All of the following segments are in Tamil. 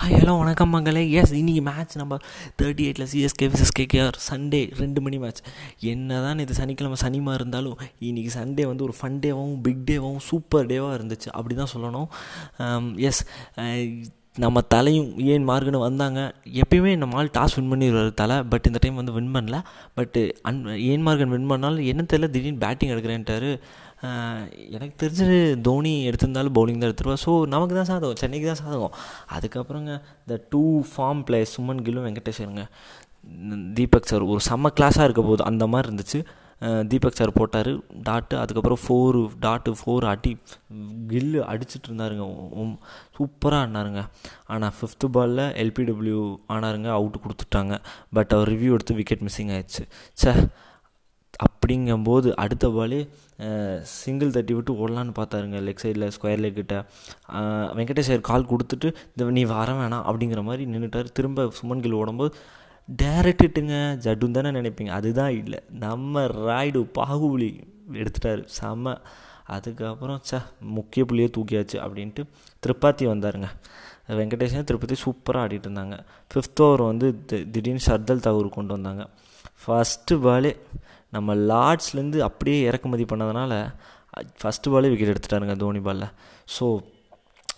ஹாய் ஹலோ வணக்கம் மங்களே எஸ் இன்றைக்கி மேட்ச் நம்ம தேர்ட்டி எயிட்டில் சிஎஸ்கே விசஸ் கேகேஆர் சண்டே ரெண்டு மணி மேட்ச் என்ன தான் இது சனிக்கிழமை சனிமா இருந்தாலும் இன்றைக்கி சண்டே வந்து ஒரு ஃபன் டேவாகவும் பிக் டேவாகவும் சூப்பர் டேவாக இருந்துச்சு. அப்படி தான் சொல்லணும் um, எஸ் நம்ம தலையும் ஏன் மார்க்குன்னு வந்தாங்க? எப்பயுமே நம்ம ஆள் டாஸ் வின் பண்ணிடுவார் தலை பட் இந்த டைம் வந்து வின் பண்ணல. பட்டு அன் ஏன் மார்கன் வின் பண்ணாலும் என்ன தெரியல திடீர்னு பேட்டிங் எடுக்கிறேன்ட்டாரு. எனக்கு தெரிஞ்சது தோனி எடுத்திருந்தாலும் பவுலிங் தான் எடுத்துருவா ஸோ நமக்கு தான் சாதகம் சென்னைக்கு தான் சாதகம். அதுக்கப்புறங்க இந்த டூ ஃபார்ம் பிளேயர்ஸ் சுமன் கில்லும் வெங்கடேஸ்வருங்க தீபக் சார் ஒரு செம்ம கிளாஸாக இருக்க போது அந்த மாதிரி இருந்துச்சு. தீபக் சார் போட்டார். டாட்டு அதுக்கப்புறம் ஃபோரு டாட்டு ஃபோர் அடி கில்லு அடிச்சிட்டு இருந்தாருங்க. சூப்பராக ஆடினாருங்க. ஆனால் ஃபிஃப்த்து பாலில் எல்பிடபிள்யூ ஆனாருங்க அவுட்டு கொடுத்துட்டாங்க. பட் அவர் ரிவ்யூ எடுத்து விக்கெட் மிஸ்ஸிங் ஆயிடுச்சு. சே அப்படிங்கும்போது அடுத்த பாலே சிங்கிள் தட்டி விட்டு ஓடலான்னு பார்த்தாருங்க. லெக் சைடில் ஸ்கொயர் லெக்கிட்ட வெங்கடேஷ் கால் கொடுத்துட்டு இந்த நீ வர வேணாம் அப்படிங்கிற மாதிரி நின்றுட்டார் திரும்ப சுமன் கில் ஓடும்போது டேரக்ட் இட்டுங்க ஜட்டுன்னு தானே நினைப்பீங்க. அதுதான் இல்லை. நம்ம ராய்டு பாகுபலி எடுத்துட்டார். செம்ம அதுக்கப்புறம் ச முக்கிய புள்ளியே தூக்கியாச்சு அப்படின்ட்டு திருப்பாத்தி வந்தாருங்க. வெங்கடேஷன் திருப்பதி சூப்பராக ஆடிட்டு இருந்தாங்க. ஃபிஃப்த் ஓவர் வந்து திடீர்னு ஷர்தல் தகூர் கொண்டு வந்தாங்க. ஃபஸ்ட்டு பாலே நம்ம லார்ட்ஸ்லேருந்து அப்படியே இறக்குமதி பண்ணதுனால ஃபஸ்ட்டு பாலே விக்கெட் எடுத்துட்டாருங்க தோனி பாலில் ஸோ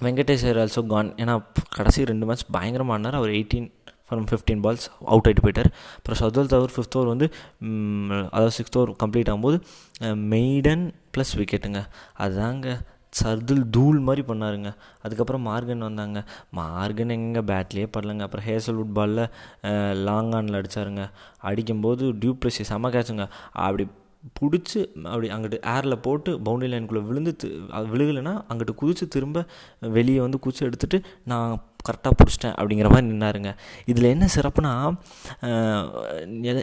வெங்கடேஷர் ஆல்சோ கான் ஏன்னா கடைசி ரெண்டு மேட்ச் பயங்கரமாக அவர் eighteen from fifteen balls out ஆகிட்டு போயிட்டார். அப்புறம் சதுல் தவர் ஃபிஃப்த் ஓவர் வந்து அதாவது சிக்ஸ்த் ஓவர் கம்ப்ளீட் ஆகும்போது மெய்டன் ப்ளஸ் விக்கெட்டுங்க அதுதாங்க சர்துல் தூள் மாதிரி பண்ணாருங்க. அதுக்கப்புறம் மார்கன் வந்தாங்க. மார்கன் எங்கே பேட்லேயே படலங்க. அப்புறம் ஹேசல்வுட் பாலில் லாங் ஆனில் அடித்தாருங்க அடிக்கும்போது டியூப்ளசி செம கேட்சுங்க அப்படி பிடிச்சி அப்படி அங்கிட்டு ஏரில் போட்டு பவுண்டரி லைனுக்குள்ளே விழுந்து விழுகலைன்னா அங்கிட்டு குதித்து திரும்ப வெளியே வந்து குதிச்சு எடுத்துகிட்டு நான் கரெக்டாக பிடிச்சிட்டேன் அப்படிங்கிற மாதிரி நின்னாருங்க. இதில் என்ன சிறப்புனா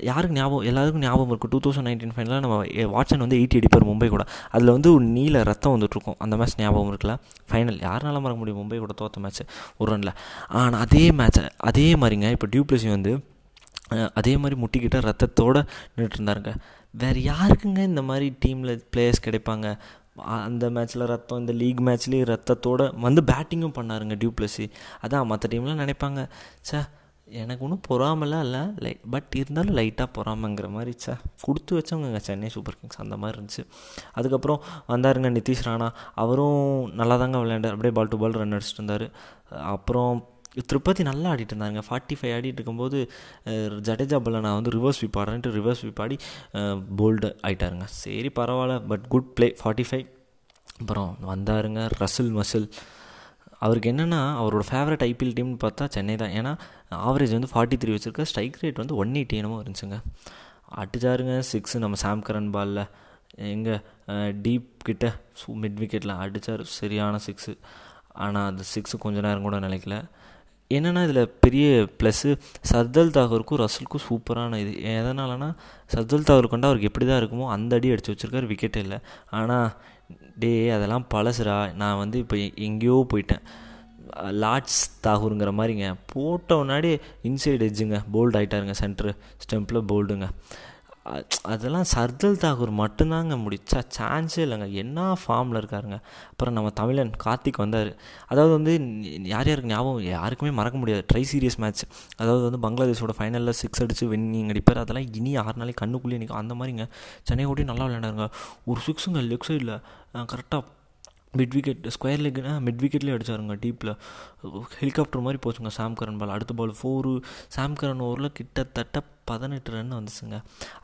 யாருக்கு ஞாபகம் எல்லாருக்கும் ஞாபகம் இருக்கும் டூ தௌசண்ட் நைன்டீன் ஃபைனலில் நம்ம வாட்சன் வந்து எயிட்டி அடிப்பார் மும்பை கூட. அதில் வந்து ஒரு நீல ரத்தம் வந்துட்டுருக்கும். அந்த மேட்ச் ஞாபகம் இருக்குல்ல? ஃபைனல் யாருனால மறக்க முடியும்? மும்பை கூட தோற்ற மேட்ச் ஒரு ரனில் ஆனால் அதே மேட்ச்சை அதே மாதிரிங்க இப்போ டியூப்ளசி வந்து அதே மாதிரி முட்டிக்கிட்ட ரத்தத்தோடு நின்றுட்டு இருந்தாருங்க. வேறு யாருக்குங்க இந்த மாதிரி டீமில் பிளேயர்ஸ் கிடைப்பாங்க? அந்த மேட்ச்சில் ரத்தம் இந்த லீக் மேட்ச்லேயும் ரத்தத்தோடு வந்து பேட்டிங்கும் பண்ணாருங்க டியூப்ளஸி அதான் மற்ற டீம்லாம் நினைப்பாங்க சே எனக்கு ஒன்றும் பொறாமலாம் இல்லை லை பட் இருந்தாலும் லைட்டாக பொறாமங்கிற மாதிரி சே கொடுத்து வச்சவங்க சென்னை சூப்பர் கிங்ஸ். அந்த மாதிரி இருந்துச்சு. அதுக்கப்புறம் வந்தாருங்க நிதிஷ் ராணா. அவரும் நல்லா தாங்க விளையாண்டார். அப்படியே பால் டு பால் ரன் அடிச்சிட்டு இருந்தார். அப்புறம் திருப்பதி நல்லா ஆடிட்டு இருந்தாங்க ஃபார்ட்டி ஃபைவ் ஆடிட்டு இருக்கும்போது ஜடேஜா பல்ல நான் வந்து ரிவர்ஸ் வீப் ஆடுறேன்ட்டு ரிவர்ஸ் வீப் ஆடி போல்டு ஆகிட்டாருங்க சரி பரவாயில்ல but good play forty five அப்புறம் வந்தாருங்க ரசில் மசில். அவருக்கு என்னென்னா அவரோட ஃபேவரட் ஐபிஎல் டீம்னு பார்த்தா சென்னை தான். ஏன்னா ஆவரேஜ் வந்து ஃபார்ட்டி த்ரீ வச்சுருக்க ஸ்ட்ரைக் ரேட் வந்து ஒன் எயிட்டி என்னமோ இருந்துச்சுங்க. அடிச்சாருங்க சிக்ஸு நம்ம சாம்கரன் பாலில் எங்கே டீப் கிட்ட மிட் விக்கெட்டில் அடித்தார் சரியான சிக்ஸு ஆனால் அந்த சிக்ஸு கொஞ்ச நேரம் கூட நினைக்கல என்னென்னா இதில் பெரிய ப்ளஸ்ஸு சர்தல் தாகூருக்கும் ரசலுக்கும் சூப்பரான இது. எதனாலனா சர்தல் தாகூர் கொண்டா அவருக்கு எப்படி தான் இருக்குமோ அந்த அடி அடித்து வச்சுருக்காரு விக்கெட்டே இல்லை. ஆனால் டே அதெல்லாம் பழசுரா நான் வந்து இப்போ எங்கேயோ போயிட்டேன். லார்ட்ஸ் தாகூருங்கிற மாதிரிங்க. போட்ட முன்னாடி இன்சைடு எஜ்ஜுங்க போல்டு ஆகிட்டாருங்க சென்ட்ரு ஸ்டெம்பில் போல்டுங்க அதெல்லாம் சர்தல் தாகூர் மட்டும்தாங்க முடிச்சா சான்ஸே இல்லைங்க. என்ன ஃபார்மில் இருக்காருங்க? அப்புறம் நம்ம தமிழன் கார்த்திக் வந்தார். அதாவது வந்து யார் யாருக்கு ஞாபகம்? யாருக்குமே மறக்க முடியாது. ட்ரை சீரியஸ் மேட்ச் அதாவது வந்து பங்களாதேஷோட ஃபைனலில் சிக்ஸ் அடித்து வின்னிங் அடிப்பார். அதெல்லாம் இனி ஆறு நாளைக்கு கண்ணுக்குள்ளேயே நிற்கும் அந்த மாதிரிங்க. சென்னை ஓட்டி நல்லா விளையாண்டாருங்க. ஒரு சிக்ஸுங்க லெக் சைடில் கரெக்டாக மிட் விக்கெட் ஸ்கொயர் லெக்னா மிட் விக்கெட்லேயே அடிச்சாருங்க டீப்பில் ஹெலிகாப்டர் மாதிரி போச்சுங்க சாம் கரன் பால் அடுத்த பால் ஃபோரு சாம் கரன் ஓவரில் கிட்டத்தட்ட பதினெட்டு ரன் வந்துச்சுங்க.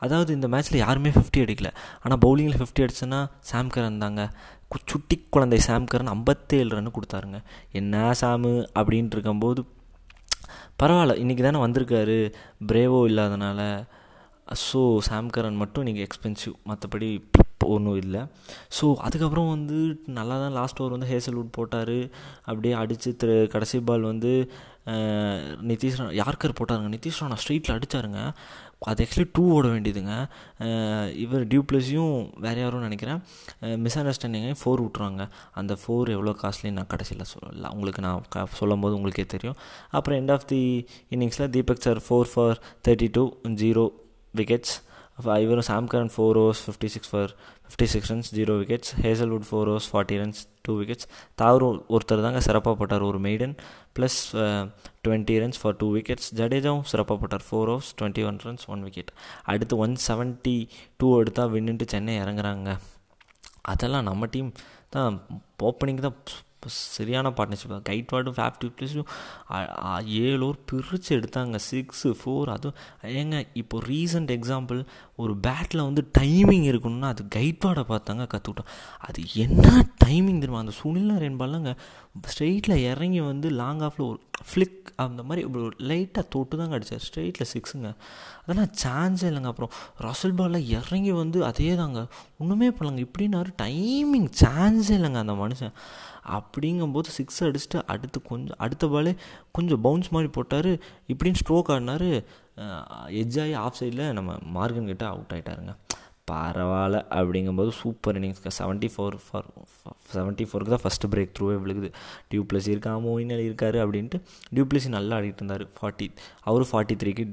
அதாவது இந்த மேட்ச்சில் யாருமே ஃபிஃப்டி அடிக்கல. ஆனால் பவுலிங்கில் ஃபிஃப்டி அடிச்சுன்னா சாம் தாங்க. கு சுட்டி குழந்தை சாம்கரன் ஐம்பத்தேழு ரன் கொடுத்தாருங்க. என்ன சாமு? அப்படின்ட்டு இருக்கும்போது பரவாயில்ல இன்றைக்கி தானே வந்திருக்காரு. பிரேவோ இல்லாதனால. ஸோ சாம்கரன் மட்டும் இன்றைக்கி எக்ஸ்பென்சிவ் மற்றபடி ஒன்றும் இல்லை. ஸோ அதுக்கப்புறம் வந்து நல்லா தான் லாஸ்ட் ஓவர் வந்து ஹேசல்வுட் போட்டார். அப்படியே அடித்து திரு கடைசி பால் வந்து நிதிஷ் ராணா யார்கர் போட்டாருங்க? நிதிஷ் ராணா ஸ்ட்ரீட்டில் அடித்தாருங்க அது ஆக்சுவலி டூ ஓட வேண்டியதுங்க. இவர் டியூப்ளஸையும் வேறு யாரும் நினைக்கிறேன். மிஸ் அண்டர்ஸ்டாண்டிங்கை ஃபோர் விட்றாங்க அந்த ஃபோர் எவ்வளோ காஸ்ட்லின்னு நான் கடைசியில் சொல்லல. உங்களுக்கு நான் க சொல்லும் போது உங்களுக்கே தெரியும். அப்புறம் எண்ட் ஆஃப் தி இன்னிங்ஸில் Deepak Chahar four for thirty two zero wickets இவரும் Sam Curran four overs fifty six for fifty six runs zero wickets Hazlewood four overs forty runs two wickets Thakur ஒருத்தர் தாங்க சிறப்பாக போட்டார் ஒரு maiden plus twenty runs for two wickets ஜடேஜாவும் சிறப்பாக போட்டார் four overs twenty one runs one wicket அடுத்து ஒன் செவன்ட்டி டூ எடுத்தால் வின்னுட்டு சென்னை இறங்குறாங்க அதெல்லாம் நம்ம டீம் தான் ஓப்பனிங் தான் சரியான பார்ட்னர்ஷிப் தான். கைட்வார்டும் ஃபேப் டிப்ளிஸும் ஏழு ஓவர் பிரித்து எடுத்தாங்க. சிக்ஸு ஃபோர் அதுவும் ஏங்க இப்போ ரீசண்ட் எக்ஸாம்பிள் ஒரு பேட்டில் வந்து டைமிங் இருக்கணும்னா அது கைட்வார்டை பார்த்தாங்க கற்றுக்கிட்டோம் அது என்ன டைமிங் தெரியுமா? அந்த சுனில் நரேன் ஸ்ட்ரெயிட்டில் இறங்கி வந்து லாங் ஆஃபில் ஒரு ஃப்ளிக் அந்த மாதிரி லைட்டாக தொட்டு தாங்க அடித்தார் ஸ்ட்ரெயிட்டில் சிக்ஸுங்க அதெல்லாம் சான்ஸே இல்லைங்க அப்புறம். ரசல் பாலில் இறங்கி வந்து அதே தாங்க ஒன்றுமே பண்ணலங்க. இப்படின்னாரு டைமிங் சான்ஸே இல்லைங்க அந்த மனுஷன். அப்படிங்கும்போது சிக்ஸ் அடிச்சுட்டு அடுத்து கொஞ்சம் அடுத்த பாலே கொஞ்சம் பவுன்ஸ் மாதிரி போட்டார். இப்படின்னு ஸ்ட்ரோக் ஆடினார். எஜ்ஜாயி ஆஃப் சைடில் நம்ம மார்கன் கிட்ட அவுட் ஆகிட்டாருங்க பரவாயில்ல அப்படிங்கும்போது super innings seventy four for seventy ஃபோருக்கு தான் ஃபஸ்ட்டு பிரேக் த்ரூவே விழுகுது. டியூப்ளஸ் இருக்கா? மோயினல் இருக்கார் அப்படின்ட்டு டியூப்ளஸி நல்லா ஆடிட்டு இருந்தார். ஃபார்ட்டி அவரும் ஃபார்ட்டி த்ரீக்கு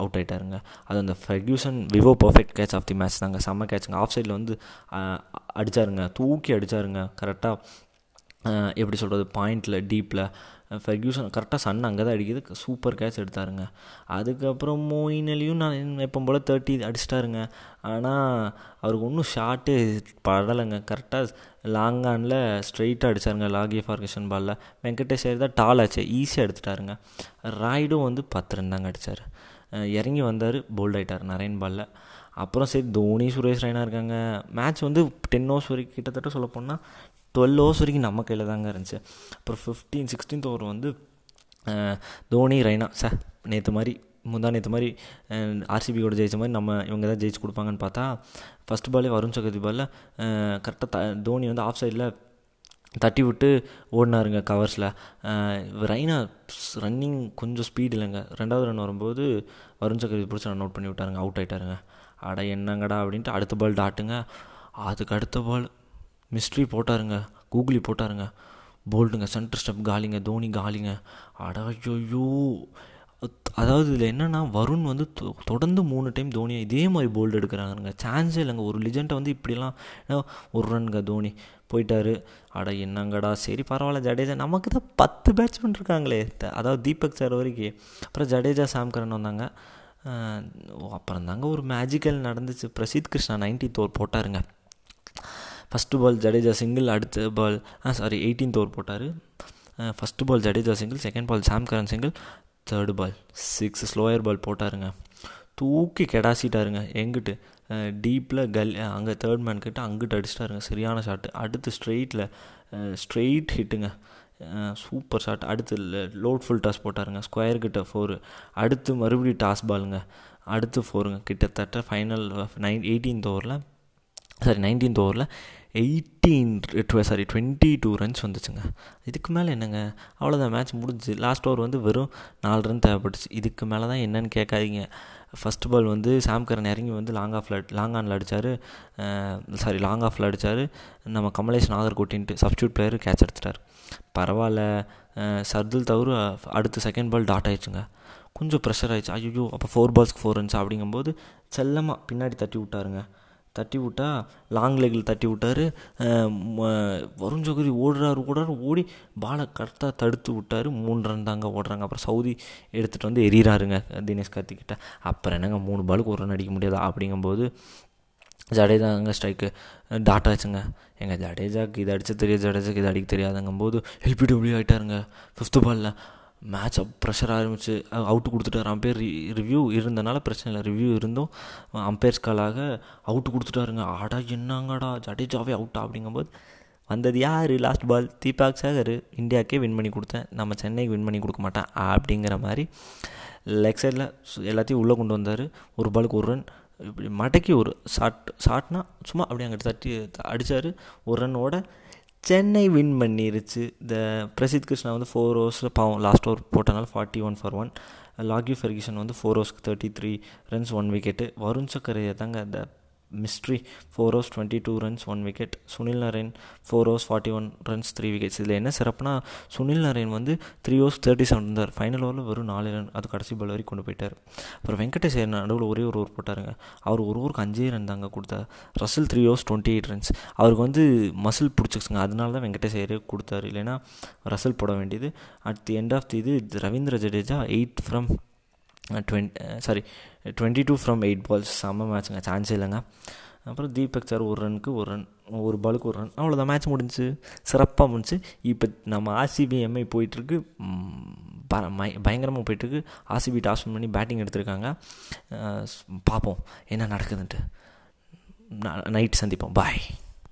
அவுட் ஆகிட்டாருங்க அது அந்த Ferguson Vivo perfect catch of the match தாங்க. செம்ம கேட்சுங்க ஆஃப் சைடில் வந்து அடித்தாருங்க தூக்கி அடித்தாருங்க கரெக்டாக எப்படி சொல்கிறது பாயிண்டில் டீப்பில் ஃபெர்கியூசன் கரெக்டாக சன் அங்கே தான் அடிக்குது. சூப்பர் கேட்ச் எடுத்தாருங்க. அதுக்கப்புறம் மோயினலையும் நான் எப்போ போல் தேர்ட்டி அடிச்சிட்டாருங்க. ஆனால் அவருக்கு ஒன்றும் ஷார்ட்டு படலைங்க. கரெக்டாக லாங் ஆனில் ஸ்ட்ரெயிட்டாக அடித்தாருங்க லாகி ஃபார்கேஷன் பாலில் வெங்கடேஷ் தான் டால் ஆச்சு. ஈஸியாக எடுத்துட்டாருங்க. ராய்டும் வந்து பத்து ரன் தாங்க அடித்தார் இறங்கி வந்தார் போல்ட் ஆகிட்டார் நரேன் பாலில் அப்புறம் சரி தோனி சுரேஷ் ரெய்னா இருக்காங்க. மேட்ச் வந்து டென் ஓவர்ஸ் வரைக்கும் கிட்டத்தட்ட சொல்ல போனால் டுவெல் ஓவர்ஸ் வரைக்கும் நம்ம கையில் தாங்க இருந்துச்சு. அப்புறம் ஃபிஃப்டீன் சிக்ஸ்டீன்த் ஓவர் வந்து தோனி ரெய்னா சார் நேற்று மாதிரி முந்தா நேற்று மாதிரி ஆர்சிபி கூட ஜெயிச்ச மாதிரி நம்ம இவங்க தான் ஜெயிச்சு கொடுப்பாங்கன்னு பார்த்தா ஃபஸ்ட் பாலே வருண் சக்கரதி பாலில் கரெக்டாக த தோனி வந்து ஆஃப் சைடில் தட்டி விட்டு ஓடினாருங்க கவர்ஸில் ரெய்னா ரன்னிங் கொஞ்சம் ஸ்பீட் இல்லைங்க. ரெண்டாவது ரன் வரும்போது வருண் சக்கரதி பிடிச்சி ரன் அவுட் பண்ணி விட்டாருங்க அவுட் ஆகிட்டாருங்க அட என்னங்கடா அப்படின்ட்டு அடுத்த பால் டாட்டுங்க. அதுக்கு அடுத்த பால் மிஸ்ட்ரி போட்டாருங்க. கூகுளி போட்டாருங்க. போல்டுங்க சென்டர் ஸ்டெப் காலிங்க தோனி காலிங்க. அடையோ அதாவது இதில் என்னென்னா வருண் வந்து தொடர்ந்து மூணு டைம் தோனியை இதே மாதிரி போல்டு எடுக்கிறாங்க சான்ஸே இல்லைங்க. ஒரு லிஜெண்டை வந்து இப்படிலாம் ஒரு ரன்ங்க தோனி போயிட்டாரு. அட என்னங்கடா. சரி பரவாயில்ல ஜடேஜா. நமக்கு தான் பத்து பேட்ஸ்மேன் இருக்காங்களே. அதாவது தீபக் சார் வரைக்கும் அப்புறம் ஜடேஜா சாம்கரன் வந்தாங்க. அப்புறம் தாங்க ஒரு மேஜிக்கல் நடந்துச்சு. பிரசித் கிருஷ்ணா நைன்டி தோர் போட்டாருங்க. ஃபஸ்ட்டு பால் ஜடேஜா சிங்கிள் அடுத்த பால் ஆ சாரி எயிட்டீன்த் ஓவர் போட்டார். First ball Jadeja single second ball Sam Curran single third ball six slower ball போட்டாருங்க. தூக்கி கெடாசிட்டாருங்க எங்கிட்டு? டீப்பில் கல் அங்கே தேர்ட் மேன் கிட்ட அங்கிட்டு அடிச்சிட்டாருங்க சரியான ஷாட்டு அடுத்து ஸ்ட்ரெயிட்டில் ஸ்ட்ரெயிட் ஹிட்டுங்க சூப்பர் ஷாட் அடுத்து லோட் ஃபுல் டாஸ் போட்டாருங்க ஸ்கொயர் கிட்ட ஃபோரு அடுத்து மறுபடியும் டாஸ் பாலுங்க அடுத்து ஃபோருங்க கிட்டத்தட்ட ஃபைனல் நைன் எயிட்டீன்த் ஓவரில் சாரி நைன்டீன்த் ஓவரில் eighteen sorry twenty two runs வந்துச்சுங்க. இதுக்கு மேலே என்னங்க? அவ்வளோதான் மேட்ச் முடிஞ்சு லாஸ்ட் ஓவர் வந்து வெறும் நாலு ரன் தேவைப்பட்டுச்சு. இதுக்கு மேலே தான் என்னன்னு கேட்காதீங்க. ஃபஸ்ட் பால் வந்து சாம்கரன் இறங்கி வந்து லாங் ஆஃபில் லாங் ஆனில் அடித்தார் சாரி லாங் ஆஃபில் அடித்தார் நம்ம கமலேஷ் நாகர்கோட்டின்ட்டு சப்ஸ்டியூட் பிளேயர் கேட்ச் எடுத்துட்டார் பரவாயில்ல. சர்துல் தவிர அடுத்து செகண்ட் பால் டாட் ஆயிடுச்சுங்க. கொஞ்சம் ப்ரெஷர் ஆயிடுச்சு. ஐயோ அப்போ ஃபோர் பால்ஸ்க்கு ஃபோர் ரன்ஸ் அப்படிங்கும்போது செல்லமாக பின்னாடி தட்டி விட்டாருங்க. தட்டி விட்டா லாங் லெக்கில் தட்டி விட்டார் வருண் சௌகரி ஓடுறாரு ஓடுறாரு ஓடி பாலை கரெக்டாக தடுத்து விட்டார். மூணு ரன் தாங்க ஓடுறாங்க. அப்புறம் சவுதி எடுத்துகிட்டு வந்து எரியிறாருங்க தினேஷ் கார்த்திக்கிட்ட. அப்புறம் என்னங்க மூணு பாலுக்கு ஒரு ரன் அடிக்க முடியாதா? அப்படிங்கும்போது ஜடேஜாங்க ஸ்ட்ரைக்கு டாட் ஆச்சுங்க. எங்கள் ஜடேஜாக்கு இது அடிச்ச தெரியாது ஜடேஜாக்கு இது அடிக்க தெரியாதுங்கும்போது எல்பிடபிள்யூ ஆகிட்டாருங்க ஃபிஃப்த்து பாலில் மேட்ச் ப்ரெஷர் ஆரம்பிச்சு அவுட்டு கொடுத்துட்டாரு அம்பையர் ரிவ்யூ இருந்தனால பிரச்சனை இல்லை. ரிவ்யூ இருந்தும் அம்பையர்ஸ் காலாக அவுட்டு கொடுத்துட்டாருங்க ஆடா என்னங்கடா ஜடேஜாவே அவுட்டா அப்படிங்கும்போது வந்தது யார்? லாஸ்ட் பால் தீபாக் சாகர் இந்தியாவுக்கே வின் பண்ணி கொடுத்தேன். நம்ம சென்னைக்கு வின் பண்ணி கொடுக்க மாட்டேன் அப்படிங்கிற மாதிரி லெக் சைடில் எல்லாத்தையும் உள்ளே கொண்டு வந்தார். ஒரு பாலுக்கு ஒரு ரன் இப்படி மடக்கி ஒரு ஷாட் ஷாட்னா சும்மா அப்படியே அங்கிட்டு தட்டி அடித்தார் ஒரு ரன்னோட சென்னை வின் பண்ணிருச்சு. இந்த பிரசித் கிருஷ்ணா வந்து ஃபோர் ஓவர்ஸில் பாவம் லாஸ்ட் ஓவர் போட்டனால forty one for one Lockie Ferguson வந்து four ஓவர்ஸ்க்கு thirty three runs one wicket Varun சக்கரையை தாங்க அந்த mystery four overs twenty two runs one wicket Sunil Narine four overs forty one runs three wickets இதில் என்ன சிறப்புனா சுனில் நரேன் வந்து த்ரீ ஓவர்ஸ் தேர்ட்டி செவன் இருந்தார் ஃபைனல் ஓவரில் வெறும் நாலு ரன் அது கடைசி பால் வரைக்கும் கொண்டு போயிட்டார். அப்புறம் வெங்கடேஷ் ஐயர் நடுவில் ஒரே ஒரு ஓவர் போட்டாருங்க. அவர் ஒரு ஓவருக்கு அஞ்சே ரன் தாங்க கொடுத்தார் Russell three overs twenty eight runs அவருக்கு வந்து மசில் பிடிச்சிச்சுங்க அதனால தான் வெங்கடேஷ் ஐயரே கொடுத்தாரு. இல்லைன்னா ரசில் போட வேண்டியது. At the end of the இது Ravindra Jadeja eight from twenty sorry twenty two from eight balls செம்ம மேட்ச்சுங்க சான்ஸே இல்லைங்க. அப்புறம் தீபக் சார் ஒரு ரனுக்கு ஒரு ரன் ஒரு பாலுக்கு ஒரு ரன். அவ்வளோதான் மேட்ச் முடிஞ்சு சிறப்பாக முடிஞ்சு இப்போ நம்ம ஆர்சிபி எம்ஐ போயிட்டுருக்கு பயங்கரமாக போயிட்டுருக்கு ஆர்சிபி டாஸ் பண்ணி பேட்டிங் எடுத்திருக்காங்க. பார்ப்போம் என்ன நடக்குதுன்ட்டு. நைட் சந்திப்போம். பாய்